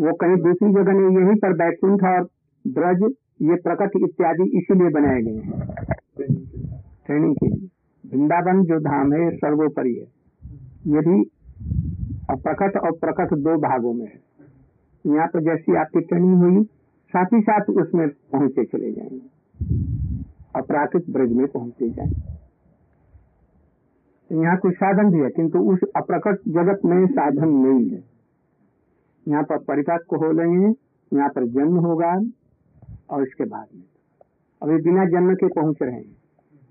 वो कहीं दूसरी जगह नहीं, यहीं पर बैकुंठ और ब्रज, ये प्रकट इत्यादि इसीलिए बनाए गए हैं। ट्रेनिंग के लिए। वृंदावन जो धाम है सर्वोपरि है। ये भी प्रकट और प्रकट दो भागों में है। यहाँ पर जैसी आपकी ट्रेनिंग हुई, साथ ही साथ उसमें पहुँचे चले जाएँगे। अपराकृत ब्रज में पहुँचते जाएँगे। यहाँ कुछ साधन भी है, किंतु उस अप्रकट जगत में साधन नहीं है। यहाँ पर परिपक्व हो रहे हैं यहाँ पर जन्म होगा और इसके बाद में। अभी बिना जन्म के पहुँच रहे हैं।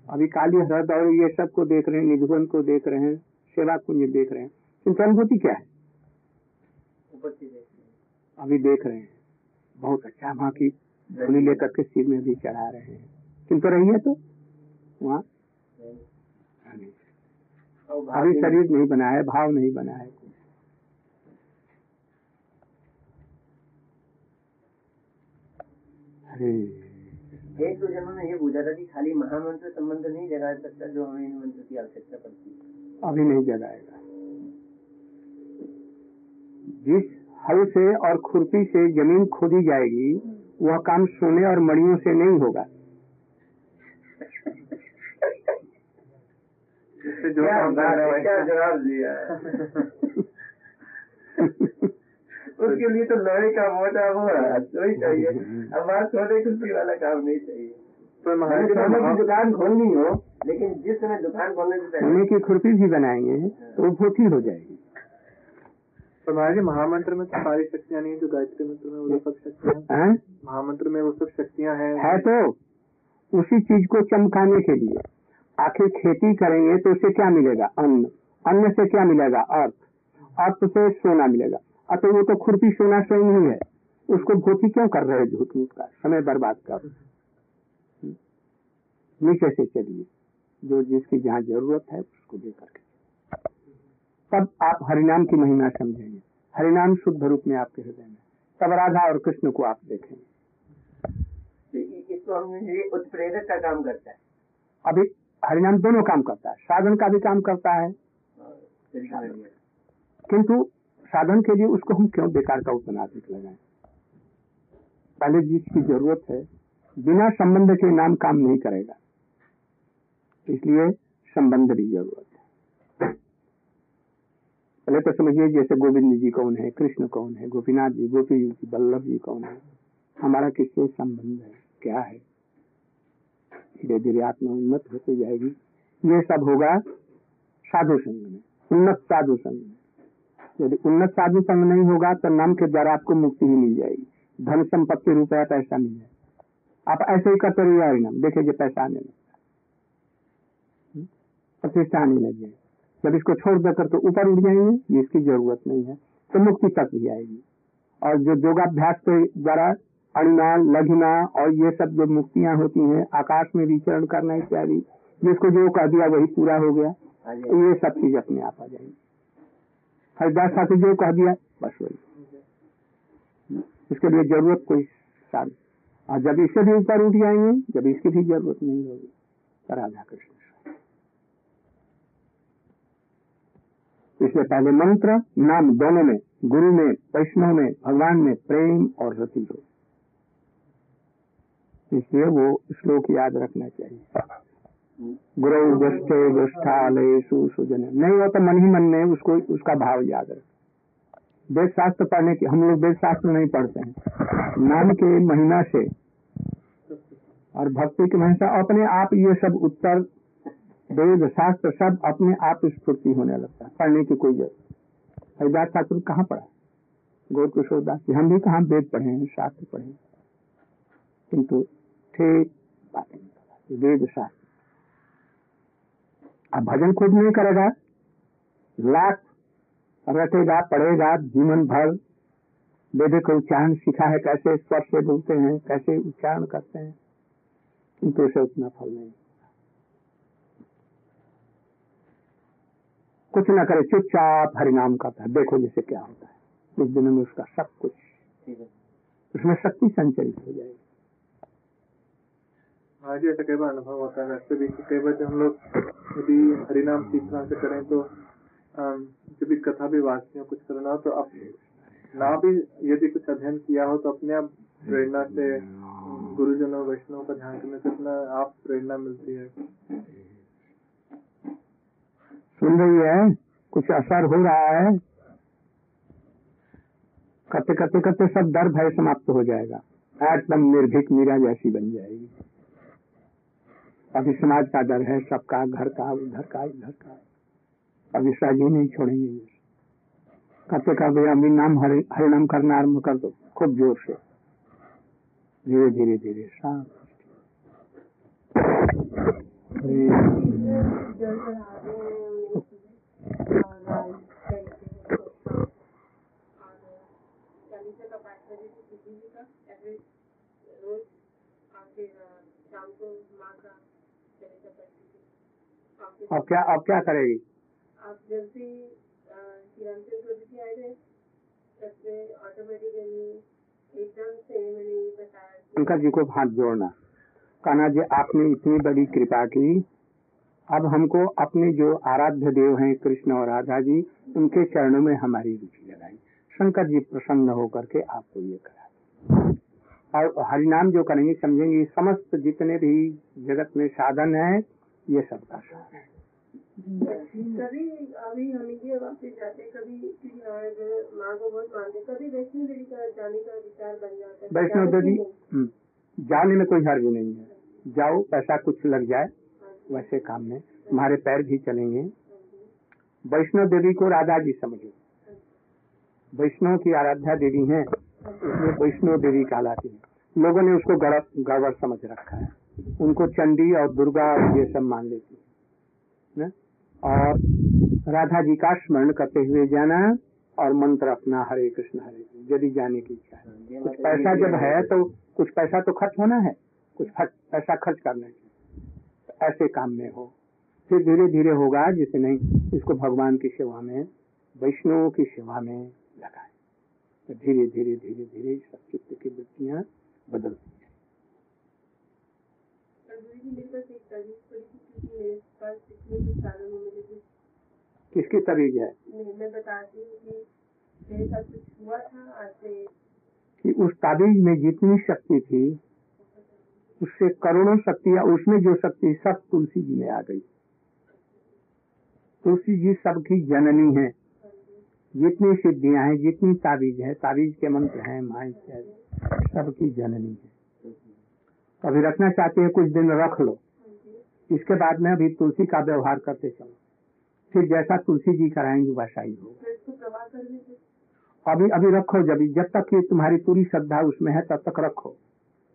अभी काली हृदय और ये सबको देख रहे हैं निधुवन को देख रहे हैं सेवा कुंज देख रहे हैं। किंतु अनुभूति क्या है? अभी देख रहे हैं। बहुत अच्छा वहाँ की धुनी लेकर के सिर में भी चढ़ा रहे हैं। किंतु रही है तो? वहाँ? अभी शरीर नहीं बना है भाव नहीं बना है अरे एक दो जनों ने ये पूछा था कि खाली महामंत्र संबंध नहीं जगा सकता जो हमें इन मंत्र की आवश्यकता पड़ती है। अभी नहीं जगाएगा। जिस हल से और खुरपी से ज़मीन खोदी जाएगी वह काम सोने और मड़ियों से नहीं होगा। जो जवाब दिया उसके लिए तो लोहे का मोटा वो तो ही चाहिए। अब बात सोने खुशी वाला काम नहीं चाहिए। तो सोने की दुकान खोलनी हो लेकिन जिस समय दुकान खोलने से पहले सोने की खुरपी भी बनाएँगे तो वो भूखी हो जाएगी। तो महाराज महामंत्र में तो सारी शक्तियाँ नहीं है जो गायत्री मंत्र में वो सब शक्तियाँ हैं? महामंत्र में वो सब शक्तियाँ हैं। है तो उसी चीज़ को चमकाने के लिए। आखिर खेती करेंगे तो उसे क्या मिलेगा? अन्न। अन्न से क्या मिलेगा? अर्थ। अर्थ से सोना मिलेगा। अतः वो तो खुरपी सोना स्वयं ही है। उसको भूति क्यों कर रहे झूठ? मूठ का समय बर्बाद कर। नीचे से चलिए। जो जिसकी जहाँ ज़रूरत है उसको दे करके तब आप हरिनाम की महिमा समझेंगे। हरिनाम शुद्ध रूप में आपके हृदय में। तब राधा और कृष्ण को आप देखेंगे। उत्प्रेरक का काम करता है। अभी हरिनाम दोनों काम करता है। साधन का भी काम करता है। किंतु साधन के लिए उसको हम क्यों बेकार का उपनाधिक लगाए? पहले जिसकी ज़रूरत है। बिना संबंध के नाम काम नहीं करेगा। इसलिए संबंध की ज़रूरत है। पहले तो समझिए, जैसे गोविंद जी कौन है, कृष्ण कौन है, गोपीनाथ जी गोपी जी, बल्लभ जी कौन है? हमारा किससे संबंध है? क्या है? धीरे धीरे आत्मा उन्नत होती जाएगी। ये सब होगा साधु संघ में, उन्नत साधु संघ में। यदि उन्नत साधु संघ नहीं होगा तो नाम के द्वारा आपको मुक्ति ही मिल जाएगी। धन संपत्ति रुपया पैसा मिल जाएगा आप ऐसे ही करते रहिए हरिनाम। देखिए पैसा आने लगता प्रतिष्ठा आने लग जब इसको छोड़ देकर तो ऊपर उठ जाएँगे इसकी ज़रूरत नहीं है। तो मुक्ति तक भी आएगी। और जो योगाभ्यास के द्वारा अणिमा लघिमा और ये सब जो मुक्तियाँ होती हैं आकाश में विचरण करना इत्यादि जिसको जो कह दिया वही पूरा हो गया। ये सब चीज़ अपने आप आ जाएँगी। हरिदास ठाकुर जो कह दिया, बस वही। इसके लिए ज़रूरत कोई साल। और जब इससे भी ऊपर उठ जाएँगे, जब इसकी भी ज़रूरत नहीं होगी तो राधा कृष्ण इसलिए पहले मंत्र, नाम दोनों में, गुरु में, वैष्णव में, भगवान में प्रेम और रति हो इसलिए वो श्लोक याद रखना चाहिए। सुजन। नहीं हो तो मन ही मन में उसको, उसका भाव याद रख। वेद शास्त्र पढ़ने की, हम लोग वेद शास्त्र नहीं पढ़ते हैं। नाम के महिमा से और भक्ति की महिमा अपने आप ये सब उत्तर वेद शास्त्र सब अपने आप स्फूर्ति होने लगता है। पढ़ने की कोई ज़रूरत हरिदास ठाकुर कहाँ पढ़ा? गौर किशोर दास हम भी कहाँ वेद पढ़े हैं, शास्त्र पढ़े किंतु ठीक वेद शास्त्र अब भजन खुद नहीं करेगा। लाख रटेगा पढ़ेगा जीवन भर। वेद का उच्चारण सीखा है कैसे स्वर से बोलते हैं कैसे उच्चारण करते हैं। किंतु उसे उतना फल नहीं कुछ ना करे चुपचाप हरिनाम करता है। देखो जैसे क्या होता है। इस दिनों में उसका सब कुछ उसमें शक्ति संचरित हो जाएगी। हाँ जी ऐसा कई बार अनुभव होता है। वैसे भी कई बार जब हम लोग यदि हरिनाम सीखना से करें तो जब भी कथा भी वाचते हो, कुछ करना हो तो अब ना भी यदि कुछ अध्ययन किया हो तो अपने आप प्रेरणा से, गुरुजनों, वैष्णव का ध्यान करने से अपना आप प्रेरणा मिलती है। सुन रही है? कुछ असर हो रहा है? करते करते करते सब डर भय समाप्त हो जाएगा। एकदम निर्भीक मीरा जैसी बन जाएगी। अभी समाज का डर है, सबका, घर का, उधर का, इधर का। अभी साजी नहीं छोड़ेंगे करते करते अभी नाम हरि, हरिनाम करना आरंभ कर दो। खूब ज़ोर से। धीरे धीरे धीरे। शांत। अब क्या अब क्या करेगी? आप शंकर जी को हाथ जोड़ना। कहना जी आपने इतनी बड़ी कृपा की। अब हमको अपने जो आराध्य देव हैं कृष्ण और राधा जी उनके चरणों में हमारी रुचि लगाई। शंकर जी प्रसन्न होकर के आपको ये करा और हरिनाम जो करेंगे समझेंगे समस्त जितने भी जगत में साधन है ये सार है कभी अभी हम ये वापस जाते कभी माँ को बहुत मानते कभी वैष्णो देवी का जाने का विचार बन जाता है। वैष्णो देवी। हम्म, जाने में कोई हर्ज नहीं है। जाओ पैसा कुछ लग जाए वैसे काम में। तुम्हारे पैर भी चलेंगे। वैष्णो देवी को राधा जी समझो। वैष्णव की आराध्या देवी है इसलिए वैष्णो देवी कहलाती है। लोगों ने उसको गड़बड़ समझ रखा है। उनको चंडी और दुर्गा ये सब मान लेती है न? और राधा जी का स्मरण करते हुए जाना और मंत्र अपना हरे कृष्ण हरे कृष्ण यदि जाने की इच्छा है। कुछ पैसा जब है तो कुछ पैसा तो खर्च होना है कुछ खर्च पैसा खर्च करना है। तो ऐसे काम में हो फिर धीरे धीरे होगा जिसे नहीं इसको भगवान की सेवा में वैष्णवों की सेवा में लगाए। तो धीरे धीरे धीरे धीरे सब चित्त की वृत्तियाँ बदलती किसकी तबीज है? नहीं मैं बताती हूँ कि मेरे साथ कुछ हुआ था आज से कि उस ताबीज में जितनी शक्ति थी उससे करोड़ों शक्तियाँ उसमें जो शक्ति सब तुलसी जी में आ गई। तुलसी जी सबकी जननी है। जितनी सिद्धियाँ हैं जितनी ताबीज है ताबीज के मंत्र हैं है सबकी जननी है। अभी रखना चाहते हैं कुछ दिन रख लो। इसके बाद में अभी तुलसी का व्यवहार करते चलो। फिर जैसा तुलसी जी कराएँगे वैसा ही होगा। अभी अभी रखो जब जब तक ये तुम्हारी पूरी श्रद्धा उसमें है तब तक रखो।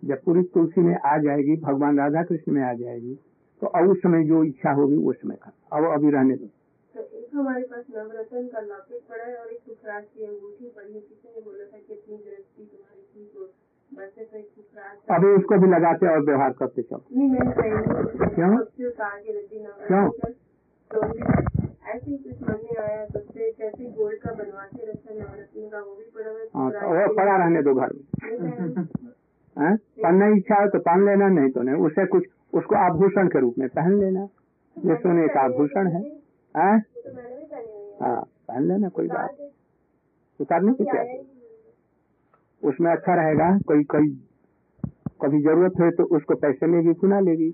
जब पूरी तुलसी में आ जाएगी भगवान राधा कृष्ण में आ जाएगी तो अब उस समय जो इच्छा होगी उस समय कर अब अभी रहने दो। तो हमारे पास नवरत्न का लॉकेट पड़ा है और एक सुखराज की अंगूठी पड़ी है। किसी ने बोला था कि इतनी दृष्टि तुम्हारी थी तो सुखराज अभी उसको भी लगाते और व्यवहार करते चलो क्यों? क्यों? तो ऐसे ही कुछ मन में आया तो कैसे गोल्ड का बनवा के रखा नवरत्न का वो भी पड़ा हुआ तो पड़ा रहने दो घर में पढ़ना हैं? की इच्छा है तो पहन लेना नहीं तो नहीं उसे कुछ उसको आभूषण के रूप में पहन लेना ये सोने का आभूषण है हैं? तो पहनी लेना कोई बात। उतारने की क्या। उसमें अच्छा रहेगा, कोई कोई, कभी ज़रूरत है तो उसको पैसे में भी चुना लेगी।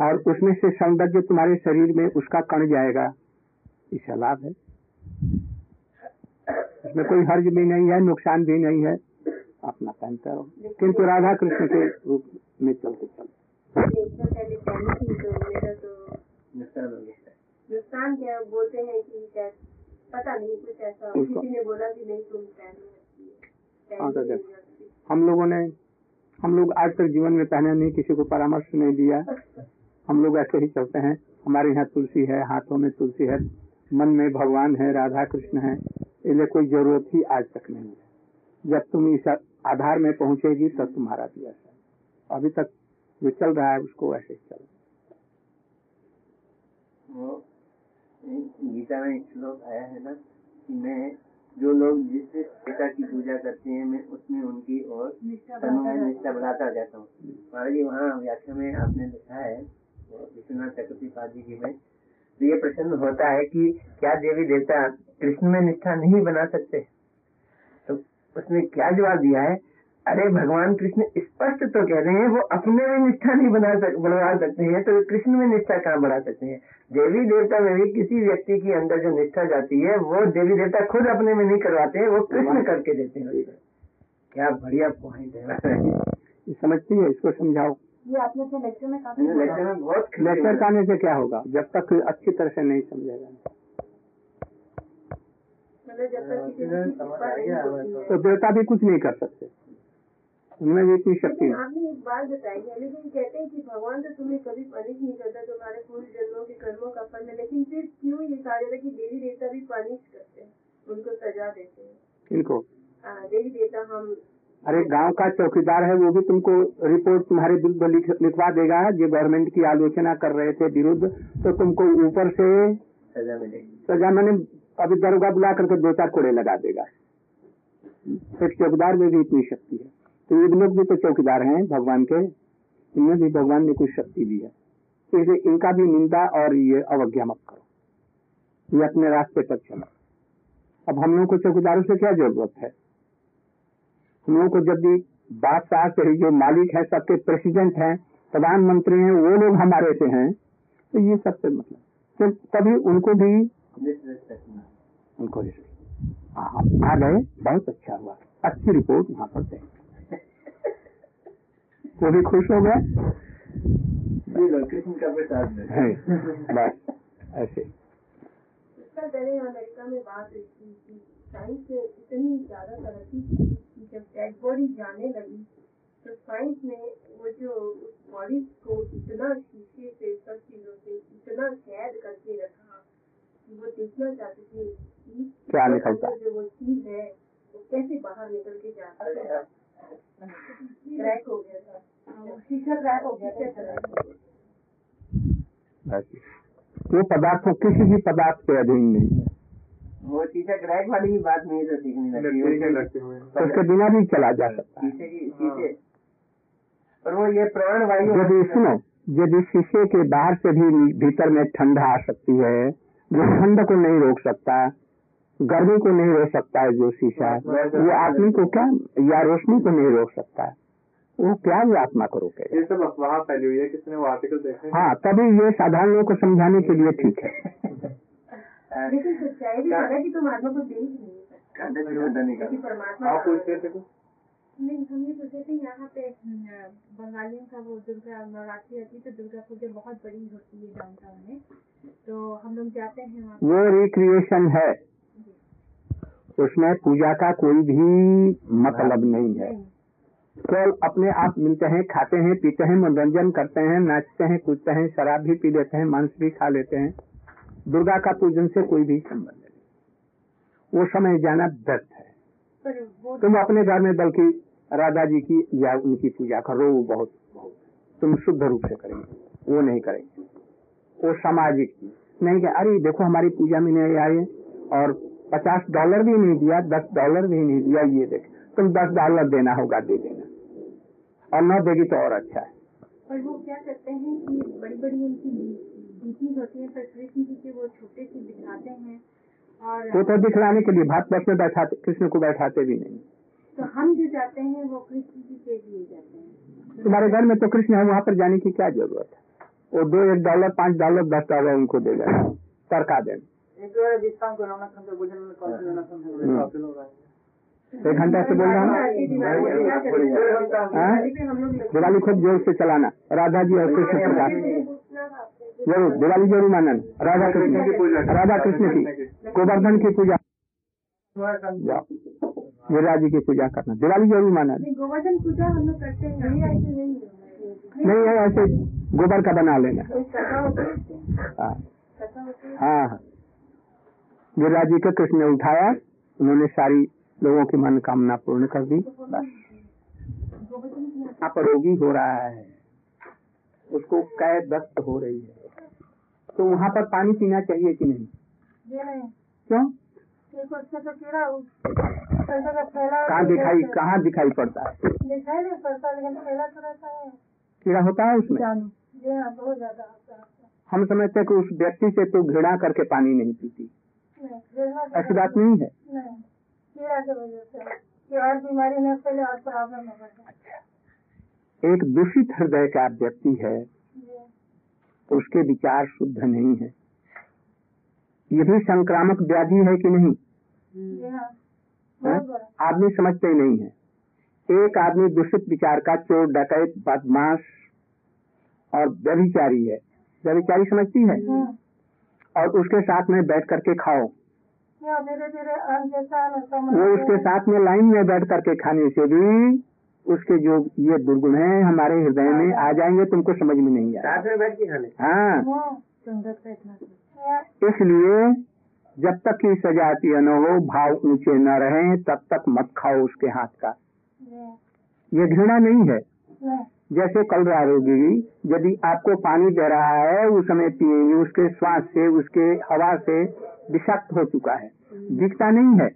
और उसमें से सौंदर्य तुम्हारे शरीर में उसका कण जाएगा इसका लाभ है। इसमें कोई हर्ज भी नहीं है, नुकसान भी नहीं है, अपना पहनते रहो किंतु राधा कृष्ण के रूप में चलते चलो। एक बार पहले पहनी थी तो मेरा तो नुकसान हो गया नुकसान क्या बोलते हैं कि पता नहीं कुछ ऐसा, किसी ने बोला कि नहीं तुम लीजिए। हम लोगों ने, हम लोग आज तक जीवन में पहने नहीं किसी को परामर्श नहीं दिया। हम लोग ऐसे ही चलते हैं। हमारे यहाँ तुलसी है, हाथों में तुलसी है, मन में भगवान है, राधा कृष्ण है। इसलिए कोई ज़रूरत ही आज तक नहीं है। जब तुम इस आधार में पहुंचेगी, तब तुम्हारा भी ऐसा अभी तक जो चल रहा है, उसको ऐसे चलो गीता में एक श्लोक आया है ना, कि मैं जो लोग जिस पिता की पूजा करते हैं मैं उसमें उनकी और तनु निष्ठा बढ़ाता जाता हूँ। महाराज जी वहाँ व्याख्या में आपने लिखा है विश्वनाथ चक्रवर्ती पादी जी में। तो ये प्रश्न होता है कि क्या देवी देवता कृष्ण में निष्ठा नहीं बना सकते? तो उसने क्या जवाब दिया है? अरे भगवान कृष्ण स्पष्ट तो कह रहे हैं वो अपने में निष्ठा नहीं बना सक बनवा सकते हैं तो कृष्ण में निष्ठा कहाँ बढ़ा सकते हैं? देवी देवता में भी किसी व्यक्ति के अंदर जो निष्ठा जाती है वो देवी देवता खुद अपने में नहीं करवाते हैं वो कृष्ण करके देते हैं। क्या बढ़िया पॉइंट है समझती है इसको समझाओ। ये आपने अपने लेक्चर में काफ़ी लेक्चर में बहुत लेक्चर का आने से क्या होगा? जब तक अच्छी तरह से नहीं समझेगा। मतलब है। तो देवता भी कुछ नहीं कर सकते। उनमें भी इतनी शक्ति लेकिन है। आपने एक बात बताई है लेकिन कहते हैं कि भगवान तो तुम्हें कभी पनिश नहीं करता तुम्हारे पूर्व जन्मों के कर्मों का फल है लेकिन फिर क्यों ये कहा जाता है कि देवी देवता भी पनिश करते हैं? उनको सजा देते हैं। इनको? हाँ, देवी देवता हम अरे गाँव का चौकीदार है वो भी तुमको रिपोर्ट तुम्हारे विरुद्ध लिखवा देगा जो गवर्नमेंट की आलोचना कर रहे थे विरुद्ध तो तुमको ऊपर से सजा मिलेगी। सजा मैंने अभी दरोगा बुला करके दो चार कोड़े लगा देगा। एक चौकीदार में भी इतनी शक्ति है। तो ये लोग भी तो चौकीदार हैं भगवान के। इनमें भी भगवान ने कुछ शक्ति दी है। इसलिए इनका भी निंदा और ये अवज्ञा मत करो। ये अपने रास्ते पर चलो। अब हम लोग को चौकीदारों से क्या ज़रूरत है? हम लोग को जब भी बादशाह से जो मालिक है सबके प्रेसिडेंट हैं प्रधानमंत्री हैं वो लोग हमारे से हैं तो ये सबसे मतलब तो तभी उनको भी उनको हाँ, आ गए। बहुत अच्छा हुआ। अच्छी रिपोर्ट वहाँ पर दें। वो भी खुश हो गए। कृष्ण का प्रसाद में बस ऐसे। पहले अमेरिका में बात हुई थी साइंस ने इतनी ज़्यादा तरक्की की कि जब डेड बॉडी जाने लगी तो साइंस ने वो जो उस बॉडी को इतना शीशे से सब चीज़ों से इतना कैद करके रखा कि वो देखना चाहते थे कि क्या निकलता? जो वो चीज़ है वो कैसे बाहर निकल के जाती है। क्रैक हो गया था। हाँ, वो हो पदार्थों किसी भी पदार्थ के अधीन नहीं है। वो शीशा क्रैक वाली बात नहीं तो सीखनी लगती लगे तो उसके बिना भी चला जा सकता है। और वो ये प्राण वायु यदि सुनो यदि शीशे के बाहर से भी भीतर में ठंडा आ सकती है जो ठंड को नहीं रोक सकता गर्मी को नहीं रोक सकता है जो शीशा वो आदमी को क्या या रोशनी को नहीं रोक सकता है। वो क्या वो आत्मा को रोकेगा? ये सब अफवाह फैली हुई है किसी ने वो आर्टिकल देखे हाँ? तभी ये साधारण लोगों को समझाने के लिए ठीक है। लेकिन सच्चाई भी है कि तुम आत्मा को देख नहीं परमात्मा आप पूछ रहे थे नहीं हम ये सोचे थे यहाँ पे बंगालियों का वो दुर्गा नवरात्रि होती है तो दुर्गा पूजा बहुत बड़ी होती है डाउनटाउन में। तो हम लोग जाते हैं वहाँ वो रिक्रिएशन है। उसमें पूजा का कोई भी मतलब नहीं है। केवल अपने आप मिलते हैं, खाते हैं, पीते हैं, मनोरंजन करते हैं, नाचते हैं, कूदते हैं, शराब भी पी लेते हैं, मांस भी खा लेते हैं। दुर्गा का पूजन से कोई भी संबंध नहीं। वो समय जाना व्यर्थ है। तुम अपने घर में बल्कि राधा जी की या उनकी पूजा करो, वो बहुत तुम शुद्ध रूप से करेंगे, वो नहीं करेंगे। वो सामाजिक नहीं कि, अरे देखो हमारी पूजा में नहीं आए और पचास डॉलर भी नहीं दिया, दस डॉलर भी नहीं दिया, ये देख। तुम दस डॉलर देना होगा, दे देना। और न देगी तो और अच्छा है। और वो क्या करते हैं कि बड़ी बड़ी उनकी डीपी होती है पर कृष्ण जी के वो छोटे से दिखाते हैं और वो तो दिखलाने के लिए भात बस में बैठाते कृष्ण को बैठाते भी नहीं। तो हम जो जाते हैं वो कृष्ण जी के लिए जाते हैं। तुम्हारे घर में तो कृष्ण है वहाँ पर जाने की क्या ज़रूरत है? वो दो एक डॉलर पाँच डॉलर दस डॉलर उनको दे देना सरका देना। एक घंटा से बोल रहा हूँ। हाँ? दिवाली खूब ज़ोर से चलाना। राधा जी और कृष्ण प्रकाश। ज़रूर दिवाली ज़रूर मानन। राधा कृष्ण राधा कृष्ण की। गोवर्धन की पूजा। जाओ। गिरिराज जी की पूजा करना। दिवाली ज़रूर मानन। गोवर्धन पूजा हम लोग करते हैं। नहीं ऐसे है। ऐसे गोबर का बना लेना। हाँ। है। हाँ हाँ। गिरिराज जी को कृष्ण ने उठाया। उन्होंने सारी लोगों की मनोकामना पूर्ण कर दी। बस आप रोगी हो रहा है। उसको कैद दस्त हो रही है। तो वहाँ पर पानी पीना चाहिए कि नहीं? क्यों? तो कहाँ दिखाई कहाँ दिखाई पड़ता है? दिखाई नहीं पड़ता लेकिन फैला तो रहता है। कीड़ा होता है उसमें? हाँ बहुत ज़्यादा हम समझते हैं कि उस व्यक्ति से तो घृणा करके पानी नहीं पीती। ऐसी बात नहीं है। नहीं। कीड़ा की वजह से कि और बीमारी न फैले और प्रॉब्लम न बढ़े अच्छा। एक दूषित हृदय का व्यक्ति है उसके विचार शुद्ध नहीं है। ये भी संक्रामक व्याधि है कि नहीं? हाँ। हैं? आदमी समझते ही नहीं है। एक आदमी दूषित विचार का चोर डकैत बदमाश और व्यभिचारी है। व्यभिचारी समझती है। और उसके साथ में बैठ करके खाओ। धीरे धीरे वो उसके साथ में लाइन में बैठ करके खाने से भी उसके जो ये दुर्गुण है हमारे हृदय में आ जाएँगे तुमको समझ में नहीं आएगा। साथ में बैठ के खाने हाँ। इसलिए जब तक कि सजातीय न हो भाव ऊँचे न रहे तब तक मत खाओ उसके हाथ का। ये। घृणा नहीं है। जैसे कल रोगी यदि आपको पानी दे रहा है उस समय पिएँगे उसके श्वास से उसके हवा से विषाक्त हो चुका है। दिखता नहीं है।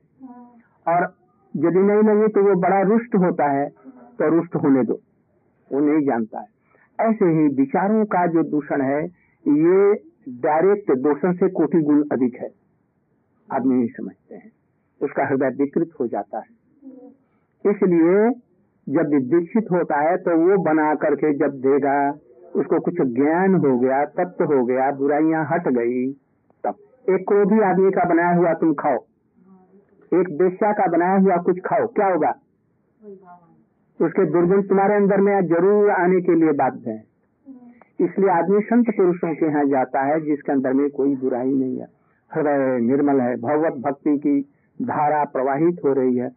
और यदि नहीं लगे तो वो बड़ा रुष्ट होता है तो रुष्ट होने दो। वो नहीं जानता है। ऐसे ही विचारों का जो दूषण है, ये डायरेक्ट दूषण से कोटि गुण अधिक है। आदमी नहीं समझते हैं। उसका हृदय विकृत हो जाता है। इसलिए जब दीक्षित होता है तो वो बना करके जब देगा, उसको कुछ ज्ञान हो गया, तत्व हो गया, बुराइयाँ हट गई एक क्रोधी आदमी का बनाया हुआ तुम खाओ। एक बेश्या का बनाया हुआ कुछ खाओ। क्या होगा? उसके दुर्गुण तुम्हारे अंदर में ज़रूर आने के लिए बाध्य है। इसलिए आदमी संत पुरुषों के यहाँ जाता है, जिसके अंदर में कोई बुराई नहीं है। हृदय निर्मल है, भगवत भक्ति की धारा प्रवाहित हो रही है।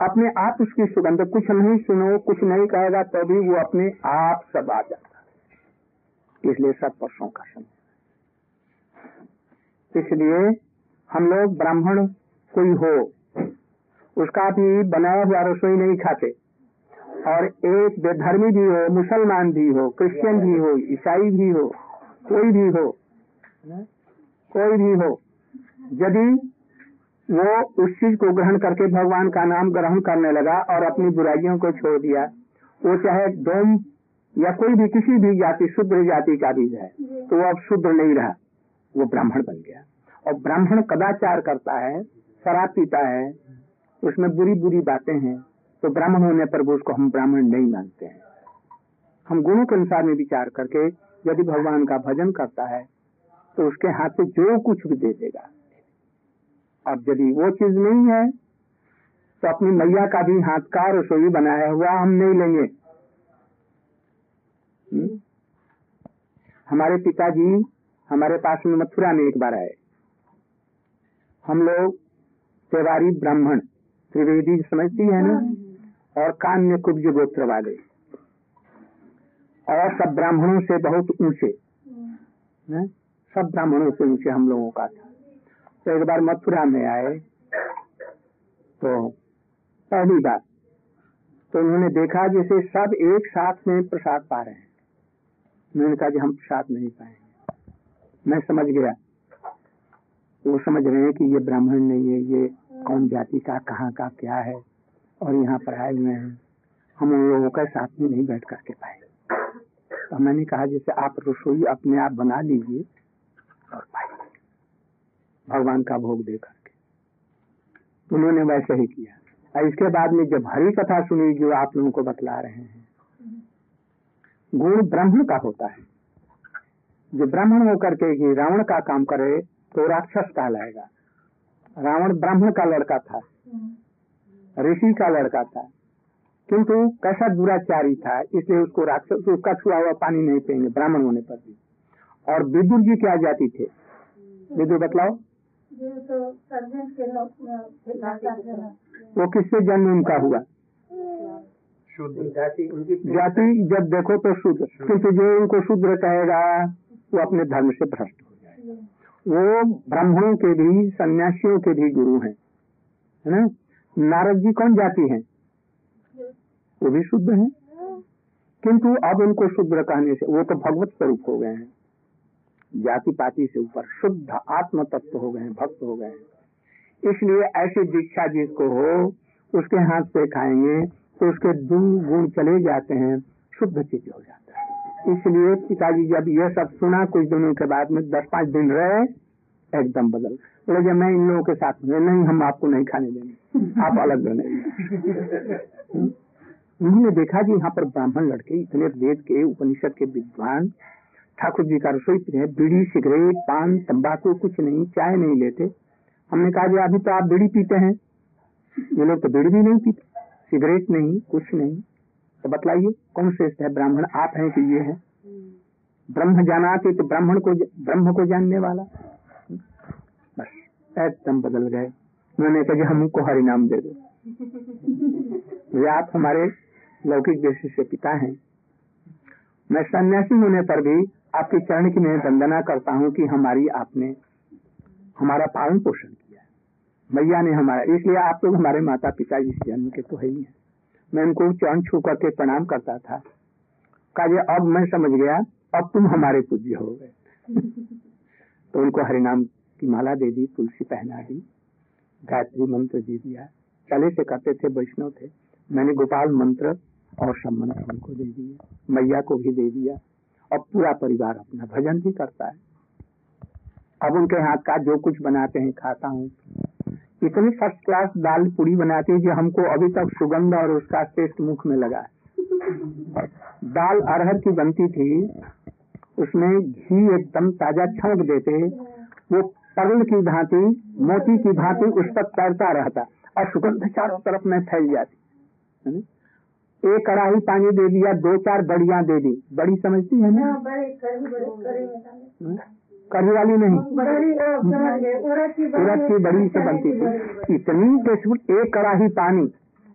अपने आप उसकी सुगंध कुछ नहीं सुनो, कुछ नहीं कहेगा, तभी वो अपने आप सब आ जाता है। इसलिए सब वर्षों का समय इसलिए हम लोग ब्राह्मण कोई हो, उसका भी बनाया हुआ रसोई नहीं खाते। और एक बेधर्मी भी हो, मुसलमान भी हो, क्रिश्चियन भी हो, ईसाई भी हो, कोई भी हो, कोई भी हो, यदि वो उस चीज़ को ग्रहण करके भगवान का नाम ग्रहण करने लगा और अपनी बुराइयों को छोड़ दिया, वो चाहे डोम या कोई भी किसी भी जाति, शुद्ध जाति का भी है तो वो अब शुद्ध नहीं रहा। वो ब्राह्मण बन गया। और ब्राह्मण कदाचार करता है, शराब पीता है, उसमें बुरी बुरी बातें हैं तो ब्राह्मण होने पर वो उसको हम ब्राह्मण नहीं मानते हैं। हम गुणों के अनुसार में विचार करके यदि भगवान का भजन करता है तो उसके हाथ से जो कुछ भी दे देगा। अब यदि वो चीज़ नहीं है तो अपनी मैया का भी हाथ का रसोई बनाया हुआ हम नहीं लेंगे। हम्म? हमारे पिताजी हमारे पास में मथुरा में एक बार आए। हम लोग तेवारी ब्राह्मण त्रिवेदी समझती है ना? और कान्य कुब्ज गोत्र वाले और सब ब्राह्मणों से बहुत ऊँचे सब ब्राह्मणों से ऊँचे हम लोगों का था। तो एक बार मथुरा में आए तो पहली बार तो उन्होंने देखा जैसे सब एक साथ में प्रसाद पा रहे हैं। उन्होंने कहा कि हम प्रसाद नहीं पाएँगे। मैं समझ गया। वो समझ रहे हैं कि ये ब्राह्मण नहीं है, ये कौन जाति का, कहाँ का, क्या है, और यहाँ पर आए हुए हैं। हम उन लोगों के साथ में नहीं बैठ करके पाए। तो मैंने कहा, जैसे आप रसोई अपने आप बना लीजिए और भगवान का भोग दे करके। उन्होंने वैसे ही किया। और इसके बाद में जब हरी कथा सुनी जो आप लोगों को बतला रहे हैं, गुण ब्रह्म का होता है। जो ब्राह्मण होकर के कि रावण का काम करे तो राक्षस कहलाएगा। रावण ब्राह्मण का लड़का था। ऋषि का लड़का था। किंतु कैसा दुराचारी था इसलिए उसको राक्षस उसका छुआ हुआ पानी नहीं पिएँगे ब्राह्मण होने पर भी। और विदुर जी क्या जाति थे? विदुर बतलाओ। तो सर्जेंट के लोग वो किससे जन्म उनका हुआ? जाति जाति जब देखो तो शुद्ध किंतु जो उनको शूद्र कहेगा वो अपने धर्म से भ्रष्ट हो जाएगा वो ब्राह्मणों के भी, सन्यासियों के भी गुरु हैं, है ना? नारद जी कौन जाति हैं? वो भी शुद्ध हैं। किंतु अब उनको शुद्ध कहने से, वो तो भगवत स्वरूप हो गए हैं। जाति पाति से ऊपर शुद्ध आत्म तत्व हो गए भक्त हो गए हैं। इसलिए ऐसी दीक्षा जिसको हो, उसके हाथ से खाएँगे तो उसके दुन गुण चले जाते हैं, शुद्ध चित्त हो जाता है। इसलिए पिताजी जब यह सब सुना, कुछ दिनों के बाद में दस पाँच दिन रहे, एकदम बदल बोले, जब मैं इन लोगों के साथ में, नहीं, हम आपको नहीं खाने देंगे। आप अलग बने उन्होंने देखा जी यहाँ पर ब्राह्मण लड़के इतने वेद के, उपनिषद के विद्वान, ठाकुर जी का रसोई है बीड़ी, सिगरेट, पान, तंबाकू, कुछ नहीं, चाय नहीं लेते। हमने कहा अभी तो आप बीड़ी पीते हैं। ये लोग तो बीड़ी भी नहीं पीते। सिगरेट नहीं, कुछ नहीं। तो बतलाइए, कौन श्रेष्ठ है? ब्राह्मण आप हैं कि ये है? ब्रह्म जानाते तो ब्राह्मण को ब्रह्म को जानने वाला। बस, एकदम बदल गए। उन्होंने कहा हमको हरि नाम दे दो। आप हमारे लौकिक दृष्टि से पिता हैं। मैं सन्यासी होने पर भी आपके चरण की मैं वंदना करता हूँ कि हमारी आपने हमारा पालन पोषण किया मैया ने हमारा, इसलिए आप लोग हमारे माता पिता इस जन्म के तो है ही है। मैं उनको चरण छू करके प्रणाम करता था। कहा अब मैं समझ गया, अब तुम हमारे पूज्य हो गए। तो उनको हरिनाम की माला दे दी, तुलसी पहना दी, गायत्री मंत्र दे दिया। चले से करते थे, वैष्णव थे। मैंने गोपाल मंत्र और सब उनको दे दिए, मैया को भी दे दिया। और पूरा परिवार अपना भजन भी करता है। अब उनके हाथ का जो कुछ बनाते हैं, खाता हूँ। इतनी फ़र्स्ट क्लास दाल पूरी बनाती है जो हमको अभी तक सुगंध और उसका टेस्ट मुख में लगा है। दाल अरहर की बनती थी उसमें घी एकदम ताज़ा छौक देते वो पर्ल की भांति मोती की भांति उस पर तैरता रहता और सुगंध चारों तरफ़ में फैल जाती एक कड़ाही पानी दे दिया दो चार बड़िया दे दी। बड़ी समझती है ना? कढ़ी वाली नहीं। उड़द की बड़ी से बनती थी इतनी टेस्टफुल एक कड़ाही पानी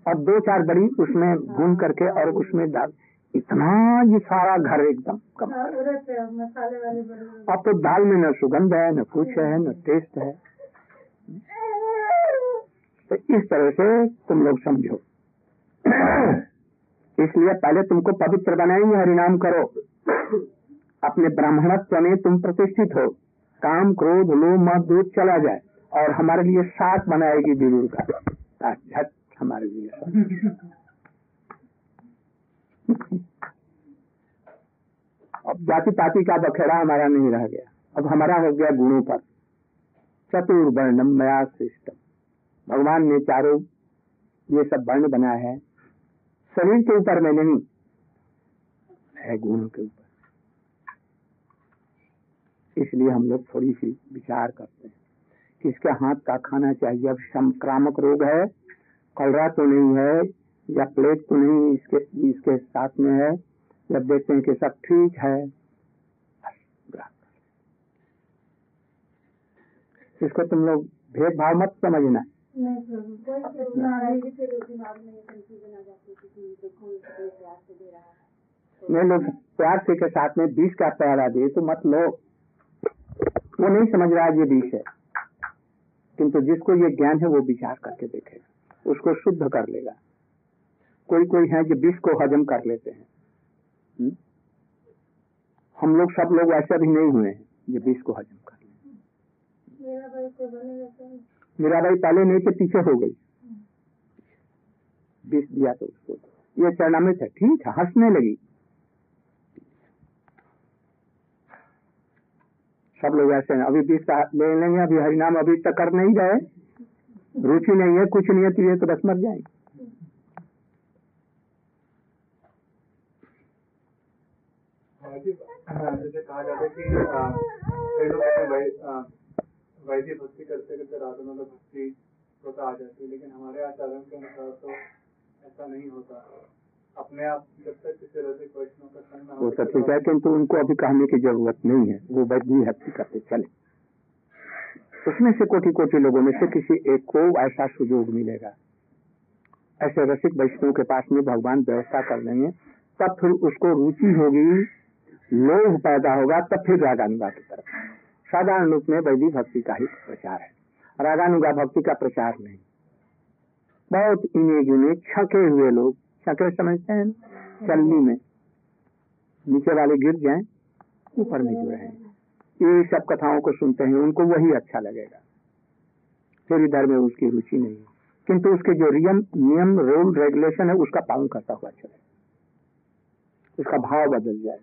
और दो चार बड़ी उसमें भून करके और उसमें डाल। इतना ये सारा घर एकदम कम। अब तो दाल में न सुगंध है न कुछ है न टेस्ट है। तो इस तरह से तुम लोग समझो। इसलिए पहले तुमको पवित्र बनाएँगे हरिनाम करो। अपने ब्राह्मणत्व में तुम प्रतिष्ठित हो। काम, क्रोध, लोभ मत दूध चला जाए और हमारे लिए साथ बनाएगी विदुर का। हमारे लिए अब जाति पाति का बखेड़ा हमारा नहीं रह गया। अब हमारा हो गया गुणों पर। चतुर चतुर्वर्णम मया श्रेष्ठ भगवान ने चारों ये सब वर्ण बनाया है। शरीर के ऊपर में नहीं, है गुणों के ऊपर। इसलिए हम लोग थोड़ी सी विचार करते हैं कि इसके हाथ का खाना चाहिए। अब संक्रामक रोग है कलरा तो नहीं है या प्लेट तो नहीं इसके इसके साथ में है। जब देखते हैं कि सब ठीक है। इसको तुम लोग भेदभाव मत समझना। नहीं लोग प्यार से के साथ में बीस का पैरा दे तो मत लो। वो नहीं समझ रहा है ये विष है। किंतु जिसको ये ज्ञान है वो विचार करके देखेगा उसको शुद्ध कर लेगा। कोई कोई है जो विष को हजम कर लेते हैं। हुँ? हम्म? हम लोग सब लोग ऐसे भी नहीं हुए हैं जो विष को हजम कर ले। मेरा भाई पहले नहीं थे पीछे हो गई। विष दिया तो उसको। ये चरणामृत है ठीक है हंसने लगी। सब लोग ऐसे हैं। अभी बीस का ले लेंगे, अभी हरिनाम अभी तक कर नहीं गए रुचि नहीं है, कुछ नहीं है तो ये तो बस मर जाएँगे। जैसे कहा जाता है कि कई लोग वैदिक भक्ति करते करते राधा में भक्ति होता आ जाती है, लेकिन हमारे आचरण के अनुसार तो ऐसा नहीं होता। अपने आप जब तक किसी रसिक वैष्णव का संग वो सब ठीक है किंतु उनको अभी कहने की ज़रूरत नहीं है। वो वैद्य हत्या करते चले। उसमें से कोटि कोटि लोगों में से किसी एक को ऐसा सुयोग मिलेगा। ऐसे रसिक वैष्णव के पास में भगवान व्यवस्था कर लेंगे तब फिर उसको रुचि होगी लोभ पैदा होगा तब फिर रागानुगा की तरफ़। साधारण रूप में वैदिक भक्ति का ही प्रचार है। रागानुगा भक्ति का प्रचार नहीं। बहुत इन्हें गिने छके हुए लोग छके समझते हैं, चलनी में। नीचे वाले गिर जाए, ऊपर में जो है। ये सब कथाओं को सुनते हैं, उनको वही अच्छा लगेगा। फिर इधर में उसकी रुचि नहीं। किंतु उसके जो रियम, नियम, रूल, रेगुलेशन है, उसका पालन करता हुआ चले। उसका भाव बदल जाए।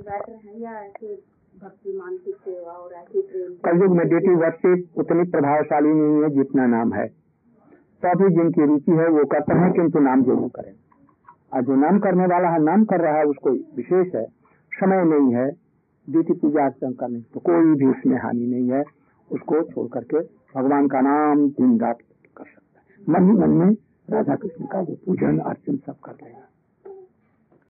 बेटर है या भक्ति मानसिक सेवा और ऐसे प्रेम कलयुग उतनी प्रभावशाली नहीं है जितना नाम है। तो जिनकी रुचि है वो करते हैं किंतु नाम ज़रूर करें। और जो नाम करने वाला है नाम कर रहा है उसको विशेष है। समय नहीं है ड्यूटी पूजा अर्चन करने तो कोई भी उसमें हानि नहीं है। उसको छोड़ करके भगवान का नाम दिन रात कर सकता है। मन ही मन में राधा कृष्ण का वो पूजन अर्चन सब कर लेगा